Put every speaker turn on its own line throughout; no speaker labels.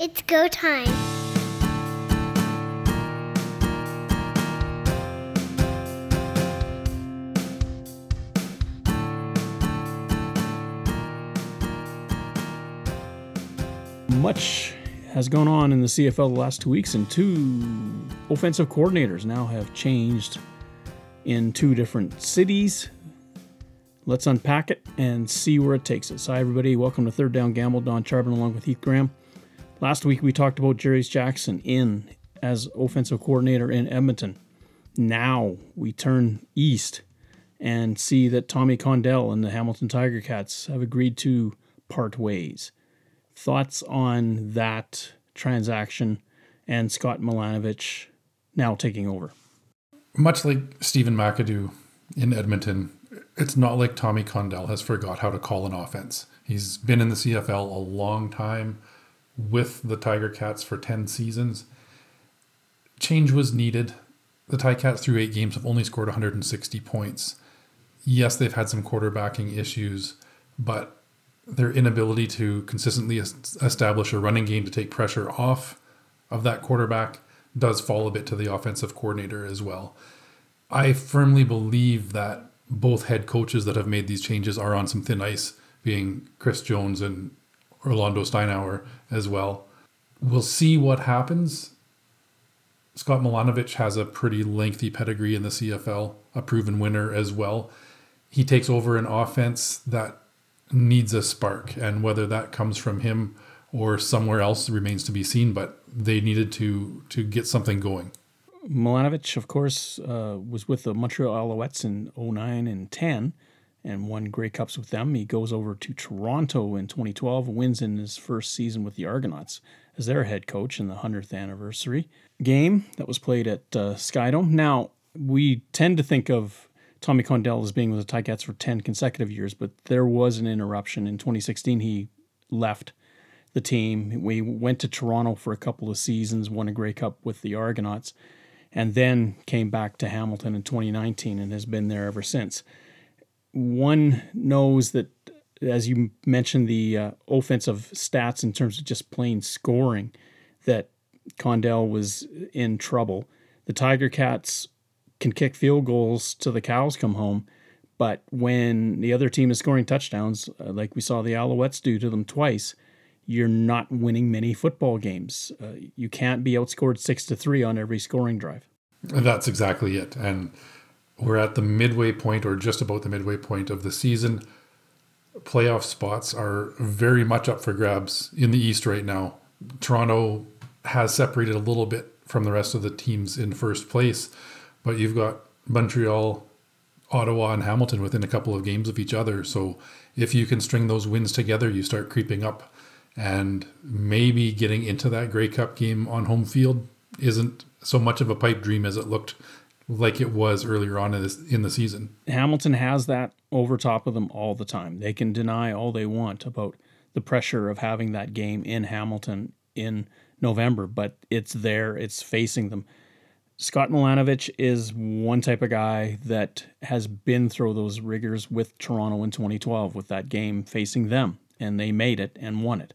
It's go time.
Much has gone on in the CFL the last two weeks, and two offensive coordinators now have changed in two different cities. Let's unpack it and see where it takes us. Hi, everybody. Welcome to Third Down Gamble. Don Charbon along with Heath Graham. Last week we talked about Jarious Jackson in as offensive coordinator in Edmonton. Now we turn east and see that Tommy Condell and the Hamilton Tiger Cats have agreed to part ways. Thoughts on that transaction and Scott Milanovich now taking over?
Much like Stephen McAdoo in Edmonton, it's not like Tommy Condell has forgot how to call an offense. He's been in the CFL a long time with the Tiger Cats for 10 seasons. Change was needed. The Tiger Cats, through eight games, have only scored 160 points. Yes, they've had some quarterbacking issues, but their inability to consistently establish a running game to take pressure off of that quarterback does fall a bit to the offensive coordinator as well. I firmly believe that both head coaches that have made these changes are on some thin ice, being Chris Jones and Orlando Steinauer as well. We'll see what happens. Scott Milanovich has a pretty lengthy pedigree in the CFL, a proven winner as well. He takes over an offense that needs a spark, and whether that comes from him or somewhere else remains to be seen. But they needed to to get something going.
Milanovich, of course, uh, was with the Montreal Alouettes in 09 and 10 and won Grey Cups with them. He goes over to Toronto in 2012, wins in his first season with the Argonauts as their head coach in the 100th anniversary game that was played at uh, Skydome. Now, we tend to think of Tommy Condell as being with the Ticats for 10 consecutive years, but there was an interruption. In 2016, he left the team. We went to Toronto for a couple of seasons, won a Grey Cup with the Argonauts, and then came back to Hamilton in 2019 and has been there ever since one knows that, as you mentioned, the uh, offensive stats in terms of just plain scoring, that Condell was in trouble. The Tiger Cats can kick field goals till the cows come home, but when the other team is scoring touchdowns, uh, like we saw the Alouettes do to them twice, you're not winning many football games. Uh, you can't be outscored six to three on every scoring drive.
That's exactly it, and we're at the midway point or just about the midway point of the season. Playoff spots are very much up for grabs in the East right now. Toronto has separated a little bit from the rest of the teams in first place, but you've got Montreal, Ottawa, and Hamilton within a couple of games of each other. So if you can string those wins together, you start creeping up. And maybe getting into that Grey Cup game on home field isn't so much of a pipe dream as it looked like it was earlier on in, this, in the season.
Hamilton has that over top of them all the time. They can deny all they want about the pressure of having that game in Hamilton in November, but it's there, it's facing them. Scott Milanovich is one type of guy that has been through those rigors with Toronto in 2012 with that game facing them, and they made it and won it.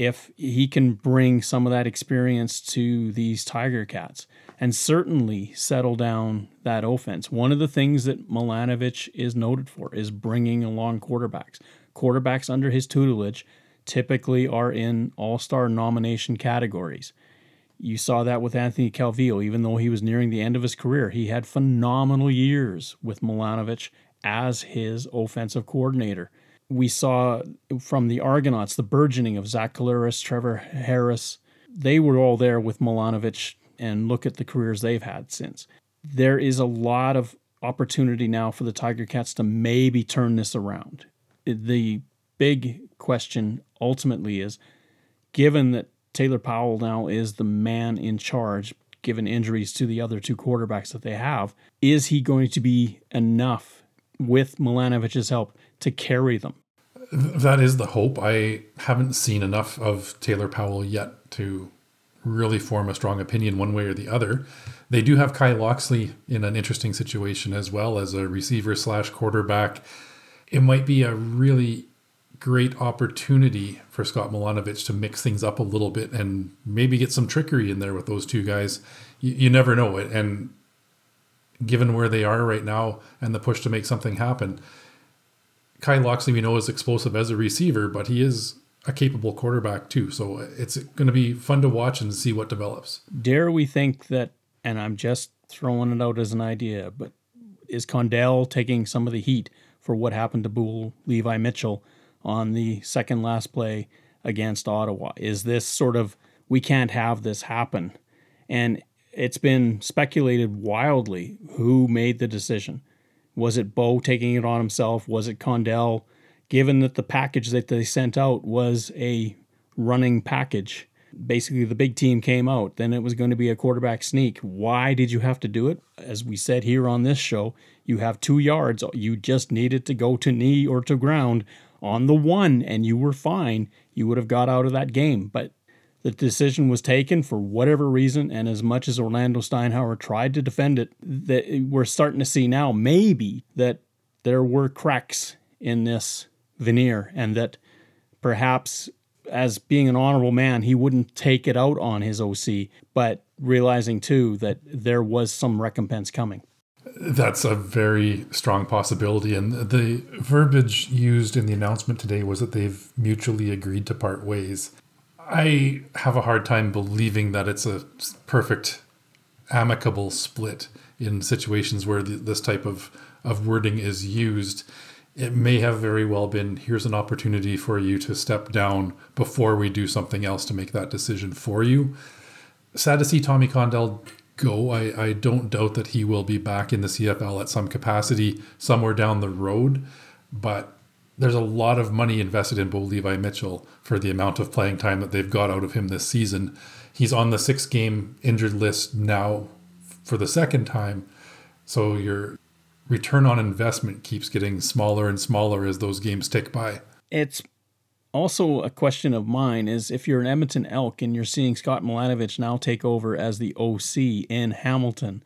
If he can bring some of that experience to these Tiger Cats, and certainly settle down that offense. One of the things that Milanovich is noted for is bringing along quarterbacks. Quarterbacks under his tutelage typically are in all star nomination categories. You saw that with Anthony Calvillo, even though he was nearing the end of his career. He had phenomenal years with Milanovich as his offensive coordinator. We saw from the Argonauts the burgeoning of Zach Collaros, Trevor Harris. They were all there with Milanovich and look at the careers they've had since. There is a lot of opportunity now for the Tiger Cats to maybe turn this around. The big question ultimately is given that Taylor Powell now is the man in charge, given injuries to the other two quarterbacks that they have, is he going to be enough with Milanovich's help to carry them?
That is the hope. I haven't seen enough of Taylor Powell yet to really form a strong opinion one way or the other. They do have Kai Locksley in an interesting situation as well as a receiver slash quarterback. It might be a really great opportunity for Scott Milanovich to mix things up a little bit and maybe get some trickery in there with those two guys. You, you never know it. And given where they are right now and the push to make something happen, Kai Locksley, we know, is explosive as a receiver, but he is a capable quarterback too. So it's going to be fun to watch and see what develops.
Dare we think that, and I'm just throwing it out as an idea, but is Condell taking some of the heat for what happened to Bo Levi Mitchell on the second last play against Ottawa? Is this sort of, we can't have this happen? And it's been speculated wildly who made the decision. Was it Bo taking it on himself? Was it Condell? Given that the package that they sent out was a running package, basically the big team came out, then it was going to be a quarterback sneak. Why did you have to do it? As we said here on this show, you have two yards. You just needed to go to knee or to ground on the one, and you were fine. You would have got out of that game. But the decision was taken for whatever reason, and as much as Orlando Steinauer tried to defend it, that we're starting to see now maybe that there were cracks in this veneer, and that perhaps as being an honorable man, he wouldn't take it out on his OC, but realizing too that there was some recompense coming.
That's a very strong possibility. And the verbiage used in the announcement today was that they've mutually agreed to part ways. I have a hard time believing that it's a perfect, amicable split in situations where the, this type of, of wording is used. It may have very well been here's an opportunity for you to step down before we do something else to make that decision for you. Sad to see Tommy Condell go. I, I don't doubt that he will be back in the CFL at some capacity somewhere down the road, but there's a lot of money invested in Bo Levi Mitchell for the amount of playing time that they've got out of him this season. He's on the six game injured list now for the second time. So your return on investment keeps getting smaller and smaller as those games tick by.
It's also a question of mine is if you're an Edmonton Elk and you're seeing Scott Milanovich now take over as the OC in Hamilton,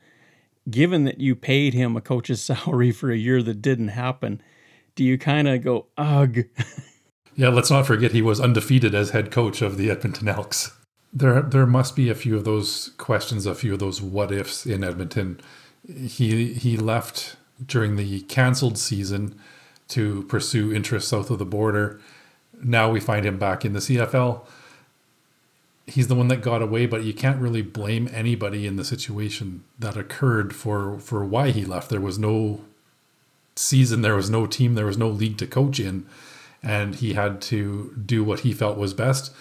given that you paid him a coach's salary for a year that didn't happen, do you kind of go, ugh?
yeah, let's not forget he was undefeated as head coach of the Edmonton Elks. There, there must be a few of those questions, a few of those what ifs in Edmonton. He he left during the canceled season to pursue interests south of the border. Now we find him back in the CFL. He's the one that got away, but you can't really blame anybody in the situation that occurred for for why he left. There was no season there was no team, there was no league to coach in, and he had to do what he felt was best.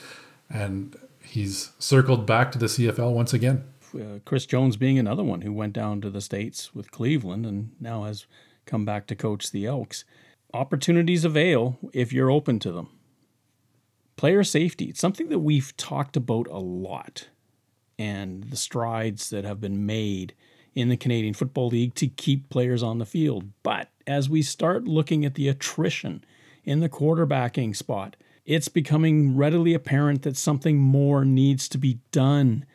And he's circled back to the CFL once again.
Uh, Chris Jones being another one who went down to the States with Cleveland and now has come back to coach the Elks. Opportunities avail if you're open to them. Player safety, it's something that we've talked about a lot, and the strides that have been made in the Canadian Football League to keep players on the field. But as we start looking at the attrition in the quarterbacking spot, it's becoming readily apparent that something more needs to be done.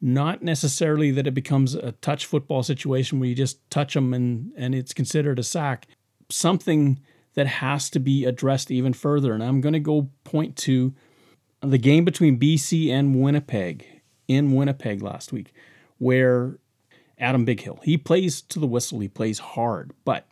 Not necessarily that it becomes a touch football situation where you just touch them and, and it's considered a sack. Something that has to be addressed even further. And I'm going to go point to the game between BC and Winnipeg in Winnipeg last week, where Adam Bighill, he plays to the whistle, he plays hard, but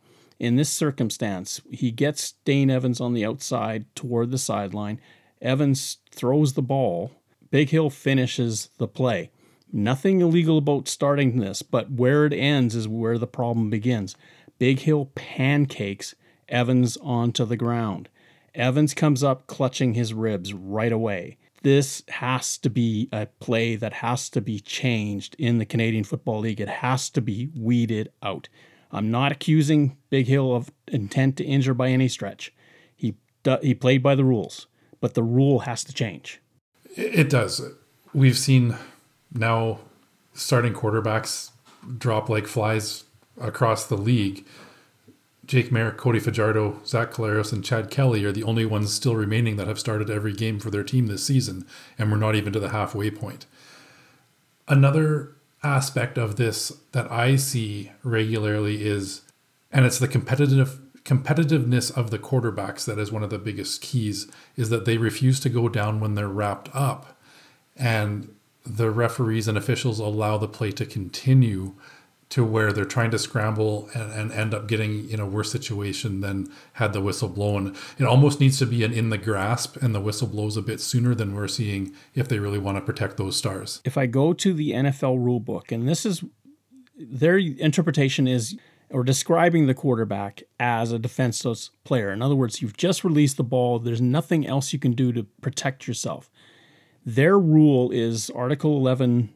in this circumstance, he gets Dane Evans on the outside toward the sideline. Evans throws the ball. Bighill finishes the play. Nothing illegal about starting this, but where it ends is where the problem begins. Bighill pancakes Evans onto the ground. Evans comes up clutching his ribs right away. This has to be a play that has to be changed in the Canadian Football League. It has to be weeded out. I'm not accusing Bighill of intent to injure by any stretch. He he played by the rules, but the rule has to change.
It does. We've seen now starting quarterbacks drop like flies across the league. Jake Merrick, Cody Fajardo, Zach Collaros, and Chad Kelly are the only ones still remaining that have started every game for their team this season, and we're not even to the halfway point. Another aspect of this that I see regularly is, and it's the competitive competitiveness of the quarterbacks that is one of the biggest keys is that they refuse to go down when they're wrapped up. And the referees and officials allow the play to continue to where they're trying to scramble and, and end up getting in a worse situation than had the whistle blown. It almost needs to be an in the grasp and the whistle blows a bit sooner than we're seeing if they really want to protect those stars.
If I go to the NFL rule book, and this is their interpretation is or describing the quarterback as a defenseless player. In other words, you've just released the ball, there's nothing else you can do to protect yourself. Their rule is Article 11,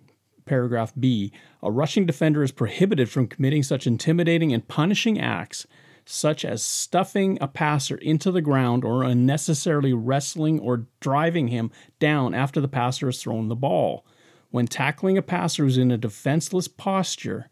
paragraph B a rushing defender is prohibited from committing such intimidating and punishing acts such as stuffing a passer into the ground or unnecessarily wrestling or driving him down after the passer has thrown the ball. When tackling a passer who's in a defenseless posture,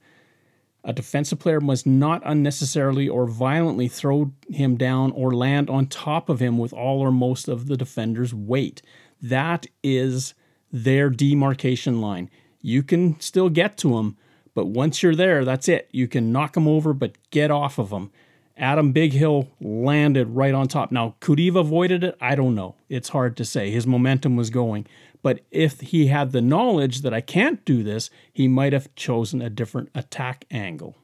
a defensive player must not unnecessarily or violently throw him down or land on top of him with all or most of the defender's weight. That is their demarcation line. You can still get to him, but once you're there, that's it. You can knock him over, but get off of him. Adam Bighill landed right on top. Now, could he have avoided it? I don't know. It's hard to say. His momentum was going. But if he had the knowledge that I can't do this, he might have chosen a different attack angle.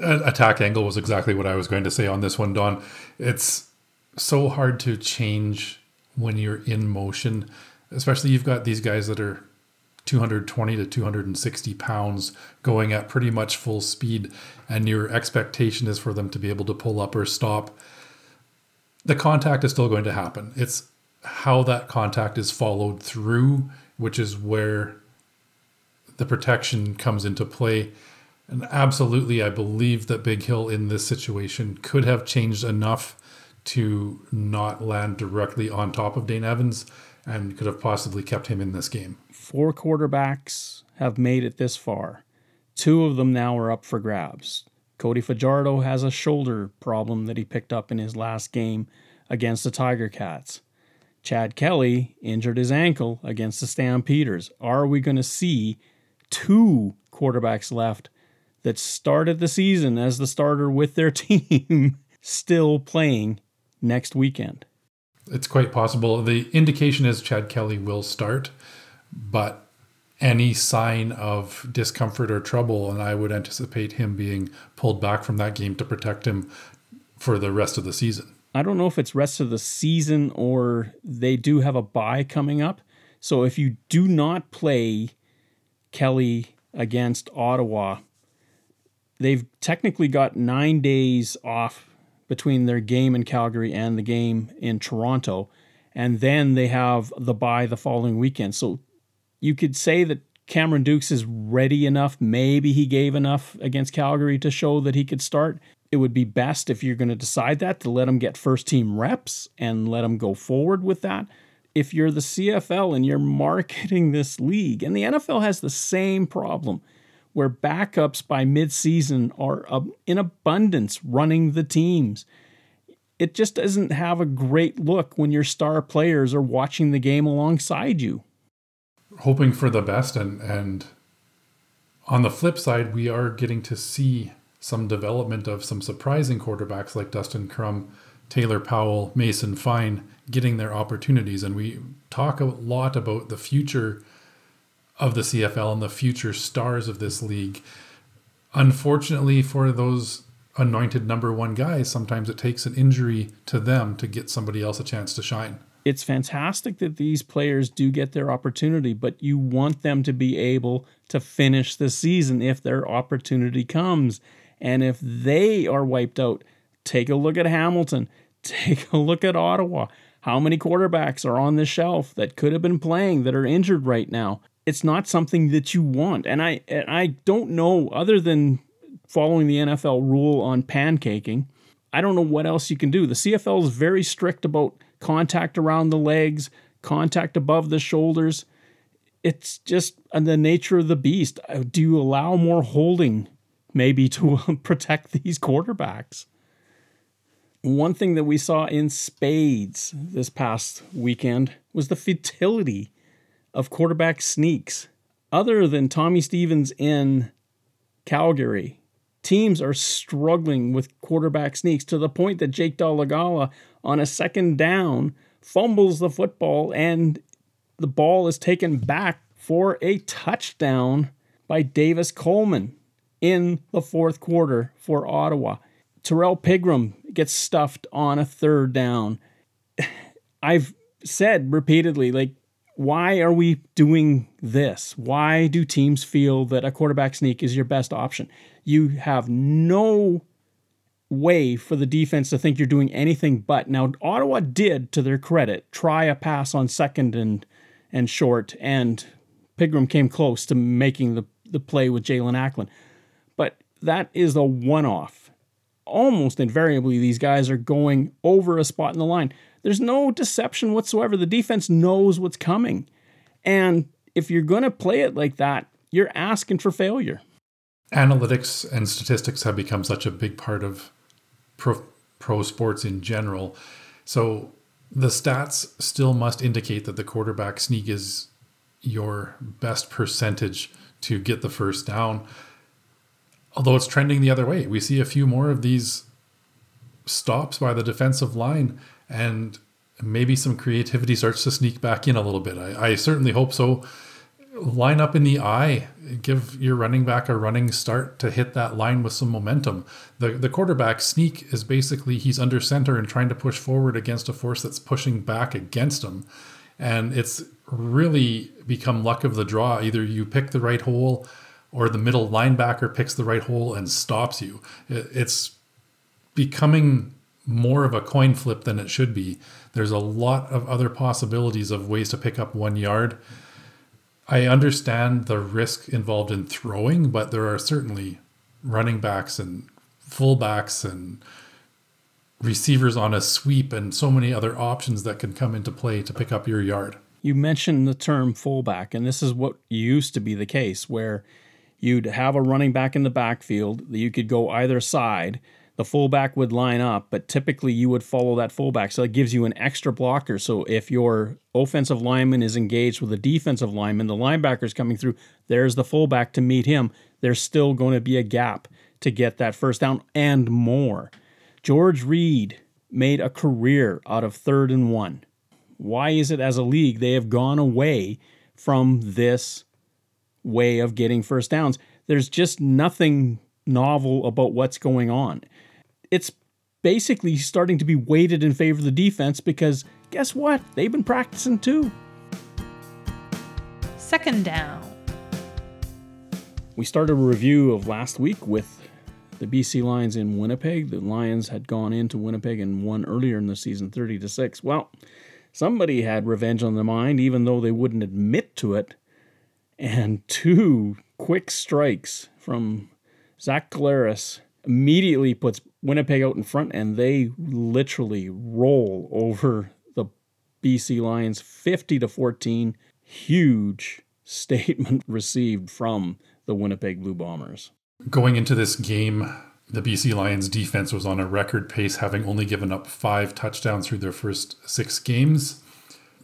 Attack angle was exactly what I was going to say on this one, Don. It's so hard to change when you're in motion, especially you've got these guys that are 220 to 260 pounds going at pretty much full speed, and your expectation is for them to be able to pull up or stop. The contact is still going to happen. It's how that contact is followed through, which is where the protection comes into play. And absolutely, I believe that Bighill in this situation could have changed enough to not land directly on top of Dane Evans and could have possibly kept him in this game.
Four quarterbacks have made it this far. Two of them now are up for grabs. Cody Fajardo has a shoulder problem that he picked up in his last game against the Tiger Cats. Chad Kelly injured his ankle against the Stampeders. Are we going to see two quarterbacks left that started the season as the starter with their team still playing next weekend?
It's quite possible. The indication is Chad Kelly will start, but any sign of discomfort or trouble, and I would anticipate him being pulled back from that game to protect him for the rest of the season.
I don't know if it's rest of the season or they do have a bye coming up. So if you do not play Kelly against Ottawa, they've technically got nine days off between their game in Calgary and the game in Toronto. And then they have the bye the following weekend. So you could say that Cameron Dukes is ready enough. Maybe he gave enough against Calgary to show that he could start it would be best if you're going to decide that to let him get first team reps and let him go forward with that. If you're the CFL and you're marketing this league, and the NFL has the same problem where backups by midseason are in abundance running the teams. It just doesn't have a great look when your star players are watching the game alongside you.
Hoping for the best and and on the flip side, we are getting to see some development of some surprising quarterbacks like Dustin Crum, Taylor Powell, Mason Fine getting their opportunities. And we talk a lot about the future of the CFL and the future stars of this league. Unfortunately, for those anointed number one guys, sometimes it takes an injury to them to get somebody else a chance to shine.
It's fantastic that these players do get their opportunity, but you want them to be able to finish the season if their opportunity comes. And if they are wiped out, take a look at Hamilton, take a look at Ottawa. How many quarterbacks are on the shelf that could have been playing that are injured right now? It's not something that you want. And I and I don't know other than following the NFL rule on pancaking, I don't know what else you can do. The CFL is very strict about contact around the legs, contact above the shoulders. It's just uh, the nature of the beast. Uh, do you allow more holding maybe to uh, protect these quarterbacks. One thing that we saw in spades this past weekend was the futility of quarterback sneaks. Other than Tommy Stevens in Calgary, teams are struggling with quarterback sneaks to the point that Jake Dolegala on a second down fumbles the football and the ball is taken back for a touchdown by Davis Coleman in the fourth quarter for Ottawa. Terrell Pigram gets stuffed on a third down. I've said repeatedly, like, why are we doing this? Why do teams feel that a quarterback sneak is your best option? You have no way for the defense to think you're doing anything but. Now, Ottawa did, to their credit, try a pass on second and and short, and Pigram came close to making the, the play with Jaelon Acklin. But that is a one off. Almost invariably, these guys are going over a spot in the line. There's no deception whatsoever. The defense knows what's coming. And if you're going to play it like that, you're asking for failure.
Analytics and statistics have become such a big part of pro, pro sports in general. So the stats still must indicate that the quarterback sneak is your best percentage to get the first down. Although it's trending the other way. We see a few more of these stops by the defensive line and maybe some creativity starts to sneak back in a little bit. I, I certainly hope so. Line up in the eye, give your running back a running start to hit that line with some momentum. The the quarterback sneak is basically he's under center and trying to push forward against a force that's pushing back against him. And it's really become luck of the draw. Either you pick the right hole or the middle linebacker picks the right hole and stops you. It's becoming more of a coin flip than it should be. There's a lot of other possibilities of ways to pick up one yard. I understand the risk involved in throwing, but there are certainly running backs and fullbacks and receivers on a sweep and so many other options that can come into play to pick up your yard.
You mentioned the term fullback, and this is what used to be the case where you'd have a running back in the backfield that you could go either side the fullback would line up, but typically you would follow that fullback. So it gives you an extra blocker. So if your offensive lineman is engaged with a defensive lineman, the linebacker is coming through, there's the fullback to meet him. There's still going to be a gap to get that first down and more. George Reed made a career out of third and one. Why is it as a league they have gone away from this way of getting first downs? There's just nothing novel about what's going on it's basically starting to be weighted in favor of the defense because guess what? They've been practicing too.
Second down.
We started a review of last week with the BC Lions in Winnipeg. The Lions had gone into Winnipeg and won earlier in the season 30 to 6. Well, somebody had revenge on their mind even though they wouldn't admit to it. And two quick strikes from Zach Collaros immediately puts Winnipeg out in front, and they literally roll over the BC Lions 50 to 14. Huge statement received from the Winnipeg Blue Bombers.
Going into this game, the BC Lions defense was on a record pace, having only given up five touchdowns through their first six games.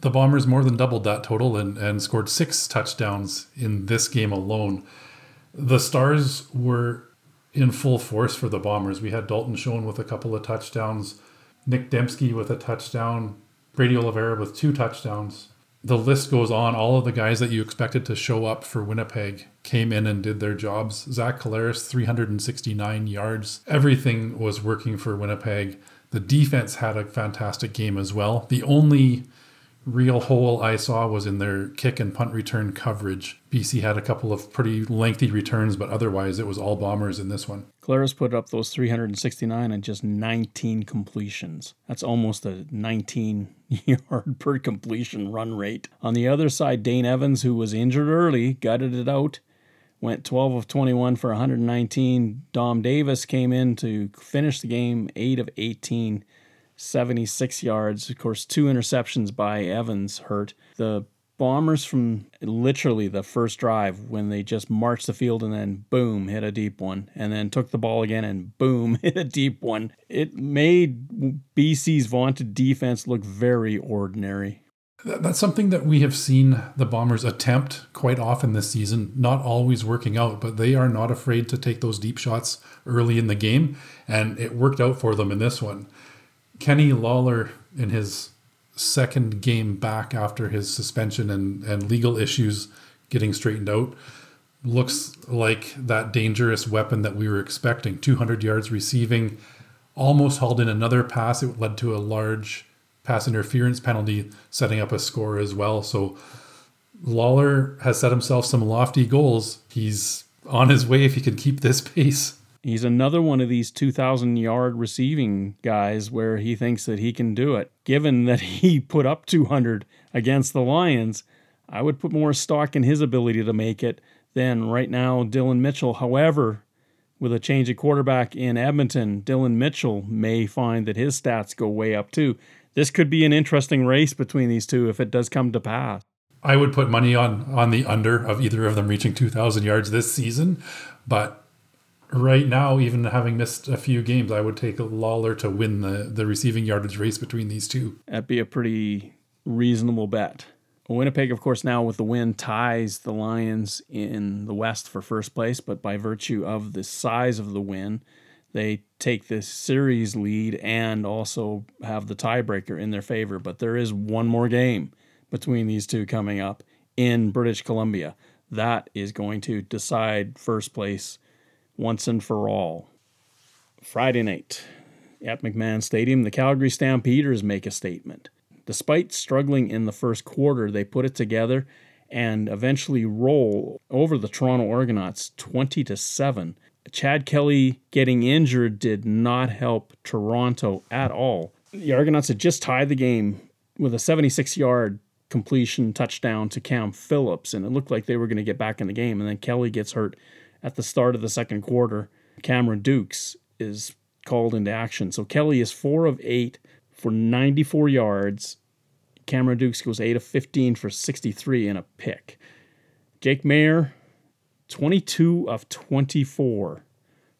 The Bombers more than doubled that total and, and scored six touchdowns in this game alone. The Stars were in full force for the Bombers. We had Dalton Schoen with a couple of touchdowns, Nick Demski with a touchdown, Brady Oliveira with two touchdowns. The list goes on. All of the guys that you expected to show up for Winnipeg came in and did their jobs. Zach Collaros, 369 yards. Everything was working for Winnipeg. The defense had a fantastic game as well. The only real hole I saw was in their kick and punt return coverage. BC had a couple of pretty lengthy returns, but otherwise it was all bombers in this one.
Collaros put up those 369 and just 19 completions. That's almost a 19 yard per completion run rate. On the other side, Dane Evans, who was injured early, gutted it out. Went 12 of 21 for 119. Dom Davis came in to finish the game 8 of 18 76 yards. Of course, two interceptions by Evans hurt. The Bombers from literally the first drive when they just marched the field and then boom, hit a deep one, and then took the ball again and boom, hit a deep one. It made BC's vaunted defense look very ordinary.
That's something that we have seen the Bombers attempt quite often this season, not always working out, but they are not afraid to take those deep shots early in the game, and it worked out for them in this one. Kenny Lawler, in his second game back after his suspension and, and legal issues getting straightened out, looks like that dangerous weapon that we were expecting 200 yards receiving, almost hauled in another pass. It led to a large pass interference penalty, setting up a score as well. So Lawler has set himself some lofty goals. He's on his way if he can keep this pace.
He's another one of these 2,000 yard receiving guys where he thinks that he can do it. Given that he put up 200 against the Lions, I would put more stock in his ability to make it than right now Dillon Mitchell. However, with a change of quarterback in Edmonton, Dillon Mitchell may find that his stats go way up too this could be an interesting race between these two if it does come to pass.
I would put money on on the under of either of them reaching 2,000 yards this season, but right now, even having missed a few games, I would take Lawler to win the the receiving yardage race between these two.
That'd be a pretty reasonable bet. Winnipeg, of course, now with the win ties the Lions in the West for first place, but by virtue of the size of the win, they take this series lead and also have the tiebreaker in their favor. But there is one more game between these two coming up in British Columbia. That is going to decide first place once and for all. Friday night at McMahon Stadium, the Calgary Stampeders make a statement. Despite struggling in the first quarter, they put it together and eventually roll over the Toronto Argonauts 20 to 7 Chad Kelly getting injured did not help Toronto at all. The Argonauts had just tied the game with a 76 yard completion touchdown to Cam Phillips, and it looked like they were going to get back in the game. And then Kelly gets hurt at the start of the second quarter. Cameron Dukes is called into action. So Kelly is four of eight for 94 yards. Cameron Dukes goes eight of 15 for 63 and a pick. Jake Maier, 22 of 24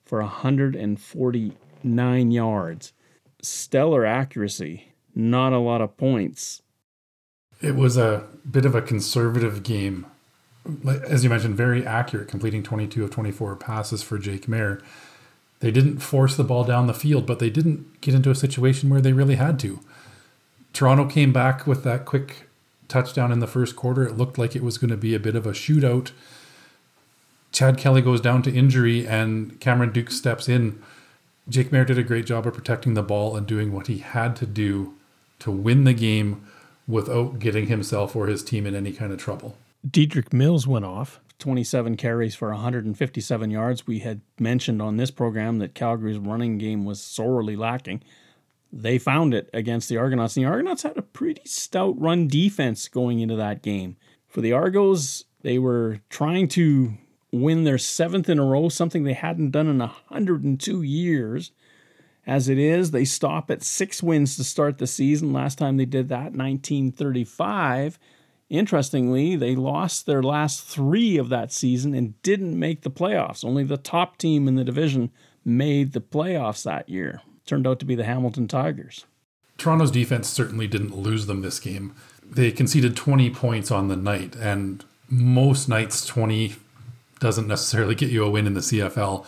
for 149 yards. Stellar accuracy, not a lot of points.
It was a bit of a conservative game. As you mentioned, very accurate, completing 22 of 24 passes for Jake Maier. They didn't force the ball down the field, but they didn't get into a situation where they really had to. Toronto came back with that quick touchdown in the first quarter. It looked like it was going to be a bit of a shootout. Chad Kelly goes down to injury and Cameron Duke steps in. Jake Maier did a great job of protecting the ball and doing what he had to do to win the game without getting himself or his team in any kind of trouble.
Dedrick Mills went off. 27 carries for 157 yards. We had mentioned on this program that Calgary's running game was sorely lacking. They found it against the Argonauts, and the Argonauts had a pretty stout run defense going into that game. For the Argos, they were trying to win their seventh in a row, something they hadn't done in 102 years. As it is, they stop at six wins to start the season. Last time they did that, 1935. Interestingly, they lost their last three of that season and didn't make the playoffs. Only the top team in the division made the playoffs that year. Turned out to be the Hamilton Tigers.
Toronto's defense certainly didn't lose them this game. They conceded 20 points on the night, and most nights 20 doesn't necessarily get you a win in the CFL.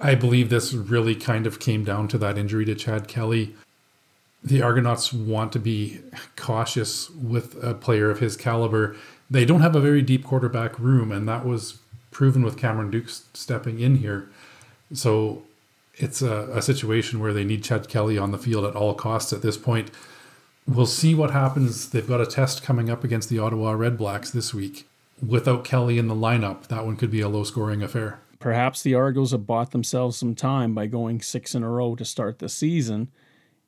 I believe this really kind of came down to that injury to Chad Kelly. The Argonauts want to be cautious with a player of his caliber. They don't have a very deep quarterback room, and that was proven with Cameron Dukes stepping in here. So it's a, a situation where they need Chad Kelly on the field at all costs at this point. We'll see what happens. They've got a test coming up against the Ottawa Red Blacks this week without Kelly in the lineup, that one could be a low scoring affair.
Perhaps the Argos have bought themselves some time by going six in a row to start the season.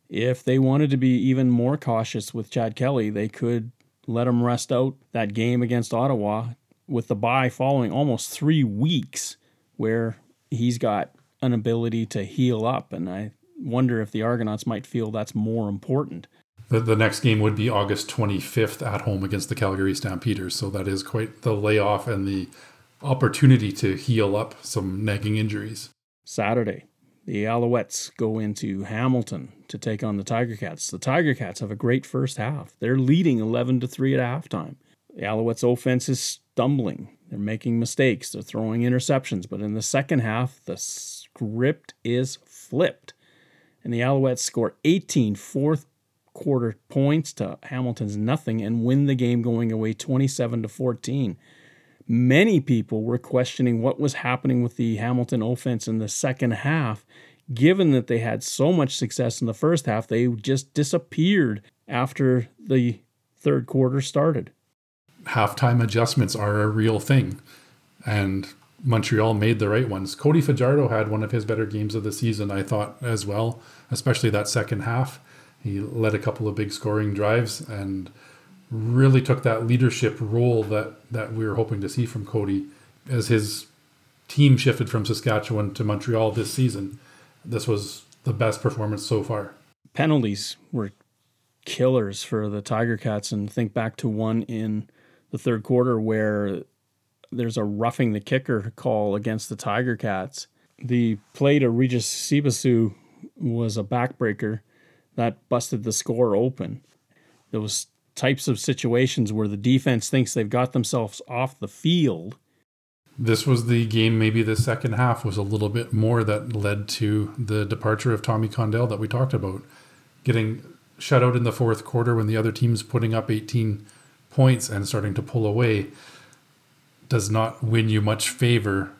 If they wanted to be even more cautious with Chad Kelly, they could let him rest out that game against Ottawa with the bye following almost three weeks where he's got an ability to heal up. And I wonder if the Argonauts might feel that's more important.
The, the next game would be August 25th at home against the Calgary Stampeders. So that is quite the layoff and the opportunity to heal up some nagging injuries.
Saturday, The Alouettes go into Hamilton to take on the Tiger Cats. The Tiger Cats have a great first half. They're leading 11 to 3 at halftime. The Alouettes offense is stumbling. They're making mistakes. They're throwing interceptions. But in the second half, the script is flipped. And the Alouettes score 18 fourth quarter points to Hamilton's nothing and win the game going away 27 to 14. Many people were questioning what was happening with the Hamilton offense in the second half. Given that they had so much success in the first half, they just disappeared after the third quarter started.
Halftime adjustments are a real thing. And Montreal made the right ones. Cody Fajardo had one of his better games of the season, I thought, as well, especially that second half. He led a couple of big scoring drives and really took that leadership role that that we were hoping to see from Cody as his team shifted from Saskatchewan to Montreal this season. This was the best performance so far.
Penalties were killers for the Tiger Cats, and think back to one in the third quarter where there's a roughing the kicker call against the Tiger Cats. The play to Regis Cibasu was a backbreaker that busted the score open. Those types of situations where the defense thinks they've got themselves off the field.
This was the game, maybe the second half was a little bit more that led to the departure of Tommy Condell that we talked about. Getting shut out in the fourth quarter when the other team's putting up 18 points and starting to pull away does not win you much favor.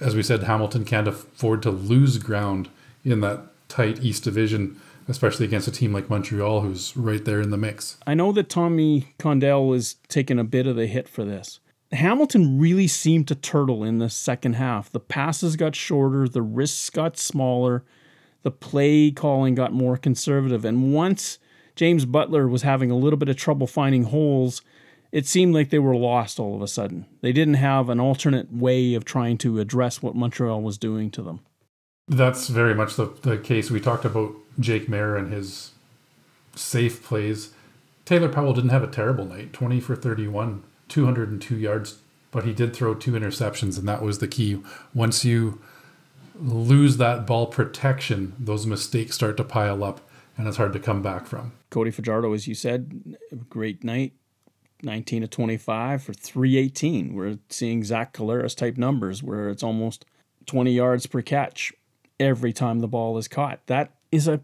As we said, Hamilton can't afford to lose ground in that tight East Division especially against a team like Montreal, who's right there in the mix.
I know that Tommy Condell was taking a bit of the hit for this. Hamilton really seemed to turtle in the second half. The passes got shorter, the risks got smaller, the play calling got more conservative. And once James Butler was having a little bit of trouble finding holes, it seemed like they were lost all of a sudden. They didn't have an alternate way of trying to address what Montreal was doing to them.
That's very much the, the case. We talked about Jake Maier and his safe plays. Taylor Powell didn't have a terrible night 20 for 31, 202 yards, but he did throw two interceptions, and that was the key. Once you lose that ball protection, those mistakes start to pile up, and it's hard to come back from.
Cody Fajardo, as you said, great night. 19 to 25 for 318. We're seeing Zach Collaros type numbers where it's almost 20 yards per catch every time the ball is caught. That is a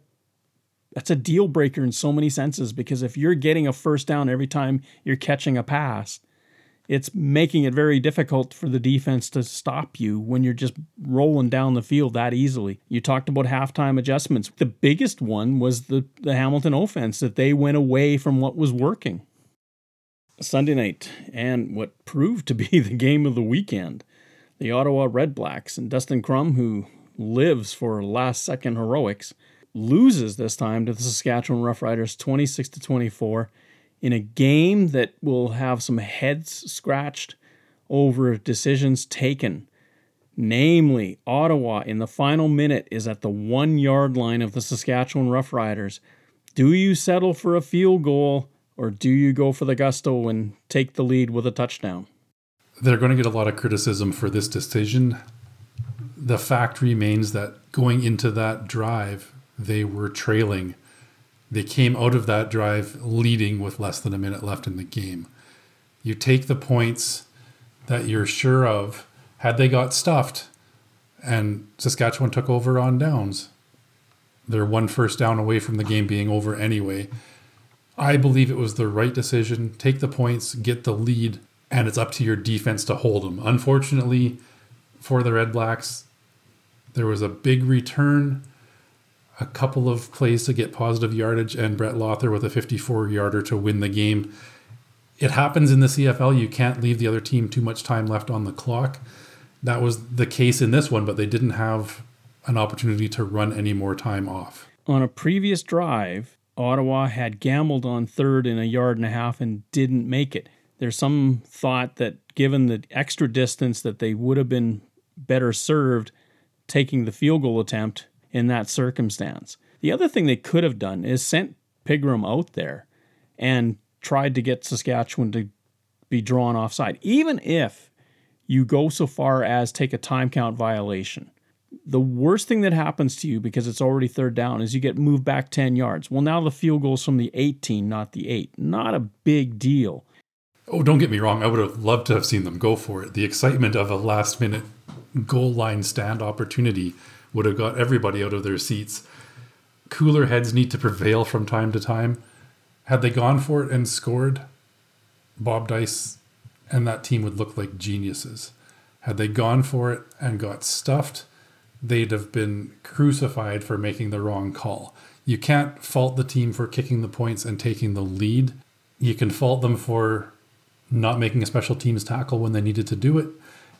that's a deal breaker in so many senses because if you're getting a first down every time you're catching a pass, it's making it very difficult for the defense to stop you when you're just rolling down the field that easily. You talked about halftime adjustments. The biggest one was the, the Hamilton offense that they went away from what was working. Sunday night, and what proved to be the game of the weekend. The Ottawa Red Blacks and Dustin Crum, who lives for last second heroics, loses this time to the Saskatchewan Roughriders 26 to 24 in a game that will have some heads scratched over decisions taken. Namely, Ottawa in the final minute is at the one yard line of the Saskatchewan Roughriders. Do you settle for a field goal or do you go for the gusto and take the lead with a touchdown?
They're going to get a lot of criticism for this decision the fact remains that going into that drive, they were trailing. They came out of that drive leading with less than a minute left in the game. You take the points that you're sure of. Had they got stuffed and Saskatchewan took over on downs, they're one first down away from the game being over anyway. I believe it was the right decision. Take the points, get the lead, and it's up to your defense to hold them. Unfortunately, for the Red Blacks, there was a big return, a couple of plays to get positive yardage, and Brett Lauther with a 54 yarder to win the game. It happens in the CFL. You can't leave the other team too much time left on the clock. That was the case in this one, but they didn't have an opportunity to run any more time off.
On a previous drive, Ottawa had gambled on third in a yard and a half and didn't make it. There's some thought that given the extra distance that they would have been better served taking the field goal attempt in that circumstance. The other thing they could have done is sent Pigram out there and tried to get Saskatchewan to be drawn offside, even if you go so far as take a time count violation. The worst thing that happens to you because it's already third down is you get moved back 10 yards. Well, now the field goal's from the 18, not the 8. Not a big deal.
Oh, don't get me wrong. I would have loved to have seen them go for it. The excitement of a last minute goal line stand opportunity would have got everybody out of their seats. Cooler heads need to prevail from time to time. Had they gone for it and scored, Bob Dyce and that team would look like geniuses. Had they gone for it and got stuffed, they'd have been crucified for making the wrong call. You can't fault the team for kicking the points and taking the lead. You can fault them for not making a special teams tackle when they needed to do it.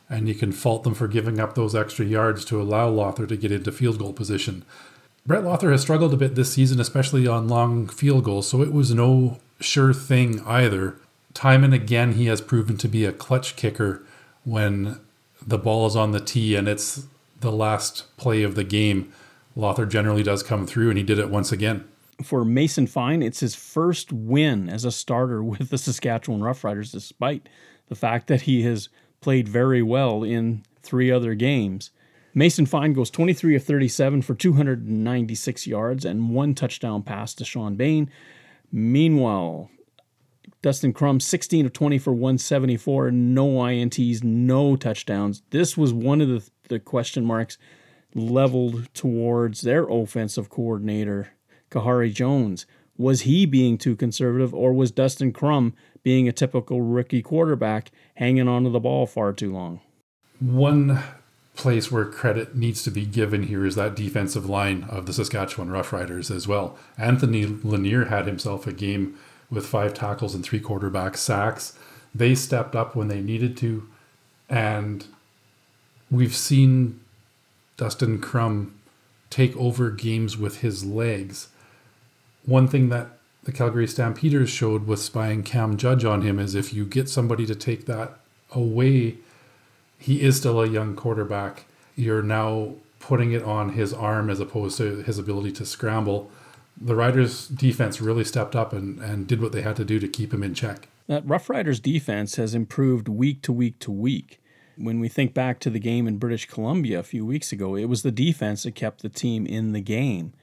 And you can fault them for giving up those extra yards to allow Lauther to get into field goal position. Brett Lauther has struggled a bit this season, especially on long field goals, so it was no sure thing either. Time and again, he has proven to be a clutch kicker when the ball is on the tee and it's the last play of the game. Lauther generally does come through, and he did it once again
for Mason Fine, it's his first win as a starter with the Saskatchewan Roughriders, despite the fact that he has played very well in three other games. Mason Fine goes 23 of 37 for 296 yards and one touchdown pass to Shawn Bane. Meanwhile, Dustin Crum 16 of 20 for 174, no INTs, no touchdowns. This was one of the, the question marks leveled towards their offensive coordinator, Khari Jones? Was he being too conservative, or was Dustin Crum being a typical rookie quarterback hanging onto the ball far too long?
One place where credit needs to be given here is that defensive line of the Saskatchewan Roughriders as well. Anthony Lanier had himself a game with five tackles and three quarterback sacks. They stepped up when they needed to, and we've seen Dustin Crum take over games with his legs one thing that the Calgary Stampeders showed with spying Cam Judge on him is if you get somebody to take that away, he is still a young quarterback. You're now putting it on his arm as opposed to his ability to scramble. The Riders' defense really stepped up and, and did what they had to do to keep him in check.
That Rough Riders' defense has improved week to week to week. When we think back to the game in British Columbia a few weeks ago, it was the defense that kept the team in the game.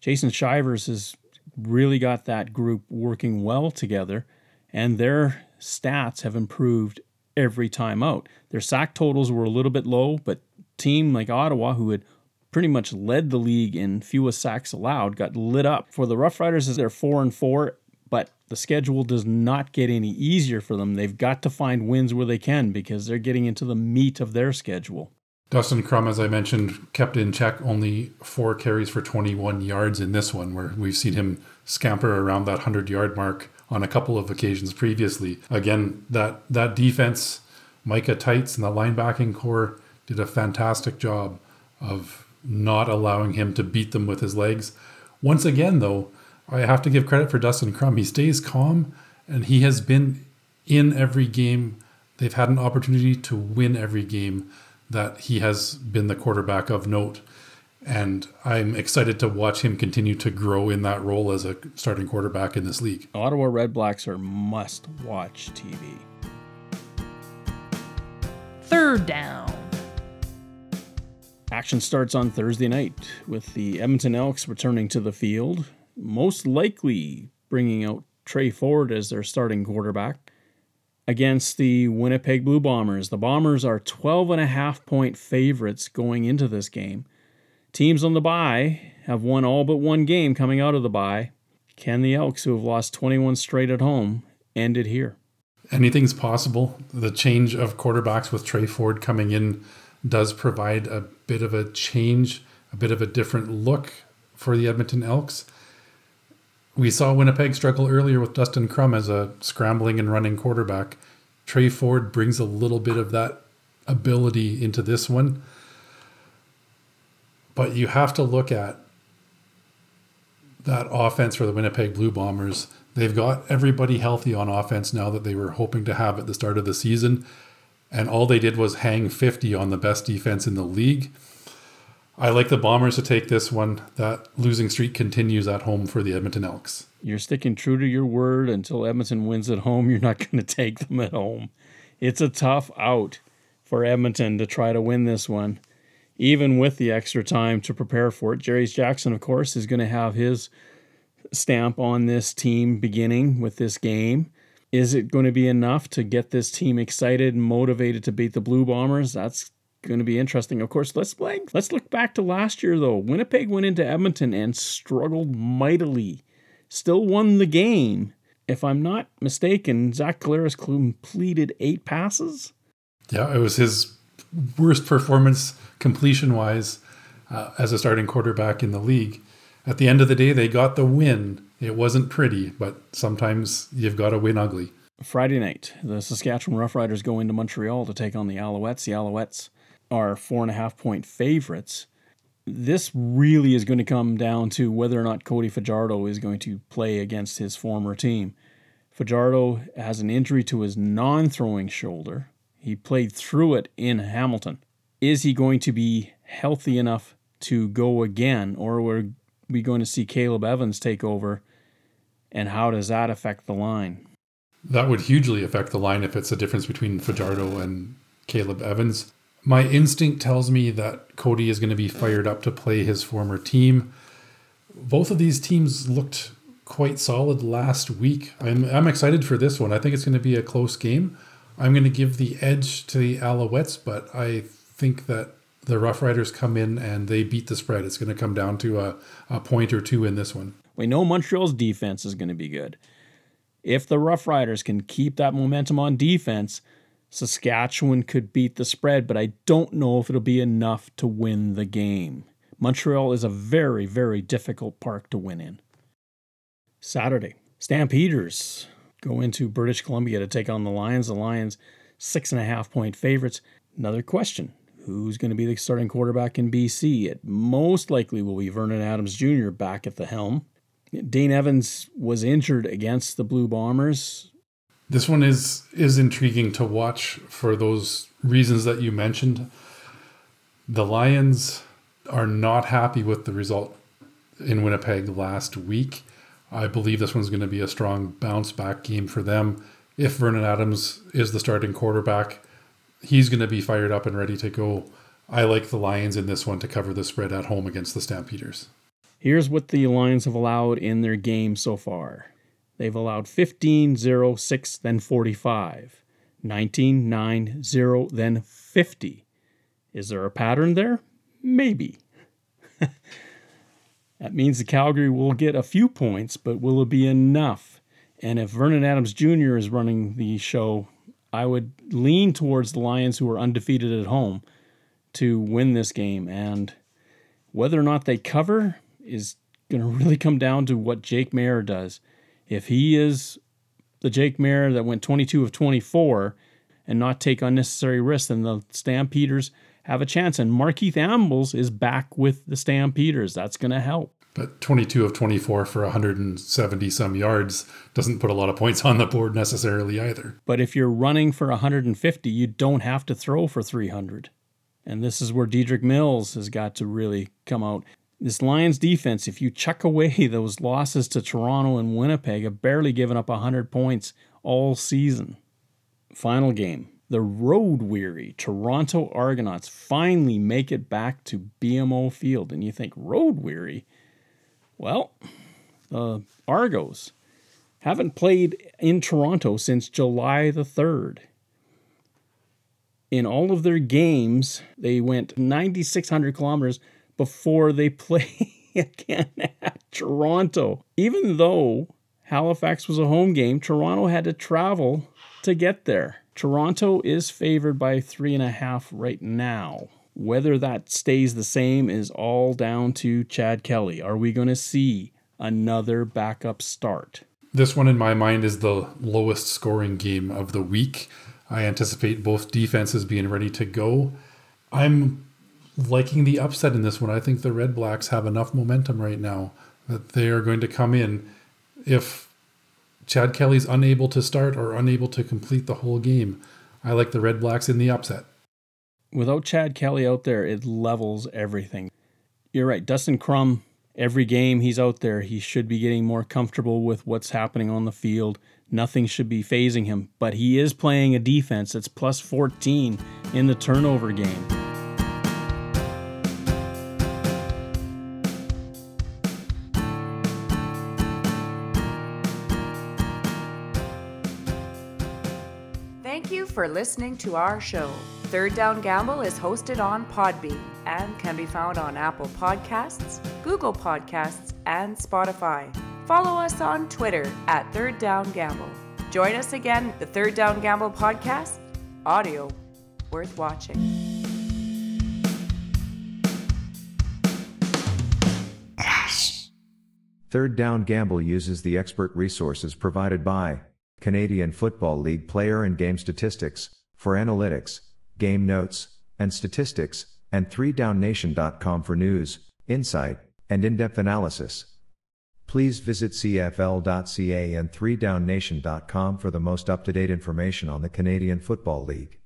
Jason Shivers has really got that group working well together, and their stats have improved every time out. Their sack totals were a little bit low, but team like Ottawa, who had pretty much led the league in fewest sacks allowed, got lit up. For the Rough Riders, as they're four and four, but the schedule does not get any easier for them. They've got to find wins where they can because they're getting into the meat of their schedule.
Dustin Crum, as I mentioned, kept in check only four carries for 21 yards in this one, where we've seen him scamper around that 100 yard mark on a couple of occasions previously. Again, that, that defense, Micah Teitz and the linebacking core did a fantastic job of not allowing him to beat them with his legs. Once again, though, I have to give credit for Dustin Crum. He stays calm and he has been in every game. They've had an opportunity to win every game that he has been the quarterback of note. And I'm excited to watch him continue to grow in that role as a starting quarterback in this league.
Ottawa Red Blacks are must watch TV.
Third down.
Action starts on Thursday night with the Edmonton Elks returning to the field, most likely bringing out Tre Ford as their starting quarterback against the Winnipeg Blue Bombers. The Bombers are 12 and a half point favorites going into this game. Teams on the bye have won all but one game coming out of the bye. Can the Elks, who have lost 21 straight at home, end it here?
Anything's possible. The change of quarterbacks with Tre Ford coming in does provide a bit of a change, a bit of a different look for the Edmonton Elks. We saw Winnipeg struggle earlier with Dustin Crum as a scrambling and running quarterback. Tre Ford brings a little bit of that ability into this one. But you have to look at that offense for the Winnipeg Blue Bombers. They've got everybody healthy on offense now that they were hoping to have at the start of the season. And all they did was hang 50 on the best defense in the league. I like the Bombers to take this one. That losing streak continues at home for the Edmonton Elks.
You're sticking true to your word until Edmonton wins at home. You're not going to take them at home. It's a tough out for Edmonton to try to win this one. even with the extra time to prepare for it. Jarious Jackson, of course, is going to have his stamp on this team beginning with this game. Is it going to be enough to get this team excited and motivated to beat the Blue Bombers? That's going to be interesting. Of course, let's like, let's look back to last year though. Winnipeg went into Edmonton and struggled mightily. Still won the game. If I'm not mistaken, Zach Collaros completed eight passes.
Yeah, it was his worst performance completion wise uh, as a starting quarterback in the league. At the end of the day, they got the win. It wasn't pretty, but sometimes you've got to win ugly.
Friday night, the Saskatchewan Roughriders go into Montreal to take on the Alouettes. The Alouettes are four and a half point favorites. This really is going to come down to whether or not Cody Fajardo is going to play against his former team. Fajardo has an injury to his non throwing shoulder. He played through it in Hamilton. Is he going to be healthy enough to go again, or are we going to see Caleb Evans take over? And how does that affect the line?
That would hugely affect the line if it's a difference between Fajardo and Caleb Evans. My instinct tells me that Cody is going to be fired up to play his former team. Both of these teams looked quite solid last week. I'm, I'm excited for this one. I think it's going to be a close game. I'm going to give the edge to the Alouettes, but I think that the Rough Riders come in and they beat the spread. It's going to come down to a, a point or two in this one.
We know Montreal's defense is going to be good. If the Rough Riders can keep that momentum on defense, Saskatchewan could beat the spread, but I don't know if it'll be enough to win the game. Montreal is a very, very difficult park to win in. Saturday, Stampeders go into British Columbia to take on the Lions. The Lions, six and a half point favorites. Another question who's going to be the starting quarterback in BC? It most likely will be Vernon Adams Jr. back at the helm. Dane Evans was injured against the Blue Bombers.
This one is is intriguing to watch for those reasons that you mentioned. The Lions are not happy with the result in Winnipeg last week. I believe this one's going to be a strong bounce back game for them. If Vernon Adams is the starting quarterback, he's going to be fired up and ready to go. I like the Lions in this one to cover the spread at home against the Stampeders.
Here's what the Lions have allowed in their game so far they've allowed 15, 0, 6, then 45, 19, 9, 0, then 50. Is there a pattern there? Maybe. That means the Calgary will get a few points, but will it be enough? And if Vernon Adams Jr. is running the show, I would lean towards the Lions, who are undefeated at home, to win this game. And whether or not they cover is going to really come down to what Jake Maier does. If he is the Jake Maier that went 22 of 24 and not take unnecessary risks, then the Stampeders have a chance. And Markeith Ambles is back with the Stampeders. That's going to help.
But 22 of 24 for 170 some yards doesn't put a lot of points on the board necessarily either.
But if you're running for 150, you don't have to throw for 300. And this is where Dedrick Mills has got to really come out. This Lions defense, if you chuck away those losses to Toronto and Winnipeg, have barely given up 100 points all season. Final game the road weary Toronto Argonauts finally make it back to BMO Field. And you think, road weary? Well, the Argos haven't played in Toronto since July the 3rd. In all of their games, they went 9,600 kilometers before they play again at Toronto. Even though Halifax was a home game, Toronto had to travel to get there. Toronto is favored by three and a half right now. Whether that stays the same is all down to Chad Kelly. Are we going to see another backup start?
This one, in my mind, is the lowest scoring game of the week. I anticipate both defenses being ready to go. I'm liking the upset in this one. I think the Red Blacks have enough momentum right now that they are going to come in. If Chad Kelly's unable to start or unable to complete the whole game. I like the Red Blacks in the upset.
Without Chad Kelly out there, it levels everything. You're right. Dustin Crum, every game he's out there, he should be getting more comfortable with what's happening on the field. Nothing should be phasing him, but he is playing a defense that's plus 14 in the turnover game.
Listening to our show. Third Down Gamble is hosted on Podbean and can be found on Apple Podcasts, Google Podcasts, and Spotify. Follow us on Twitter at Third Down Gamble. Join us again, the Third Down Gamble podcast, audio worth watching.
Third Down Gamble uses the expert resources provided by Canadian Football League player and game statistics for analytics, game notes, and statistics, and 3downnation.com for news, insight, and in-depth analysis. Please visit cfl.ca and 3downnation.com for the most up-to-date information on the Canadian Football League.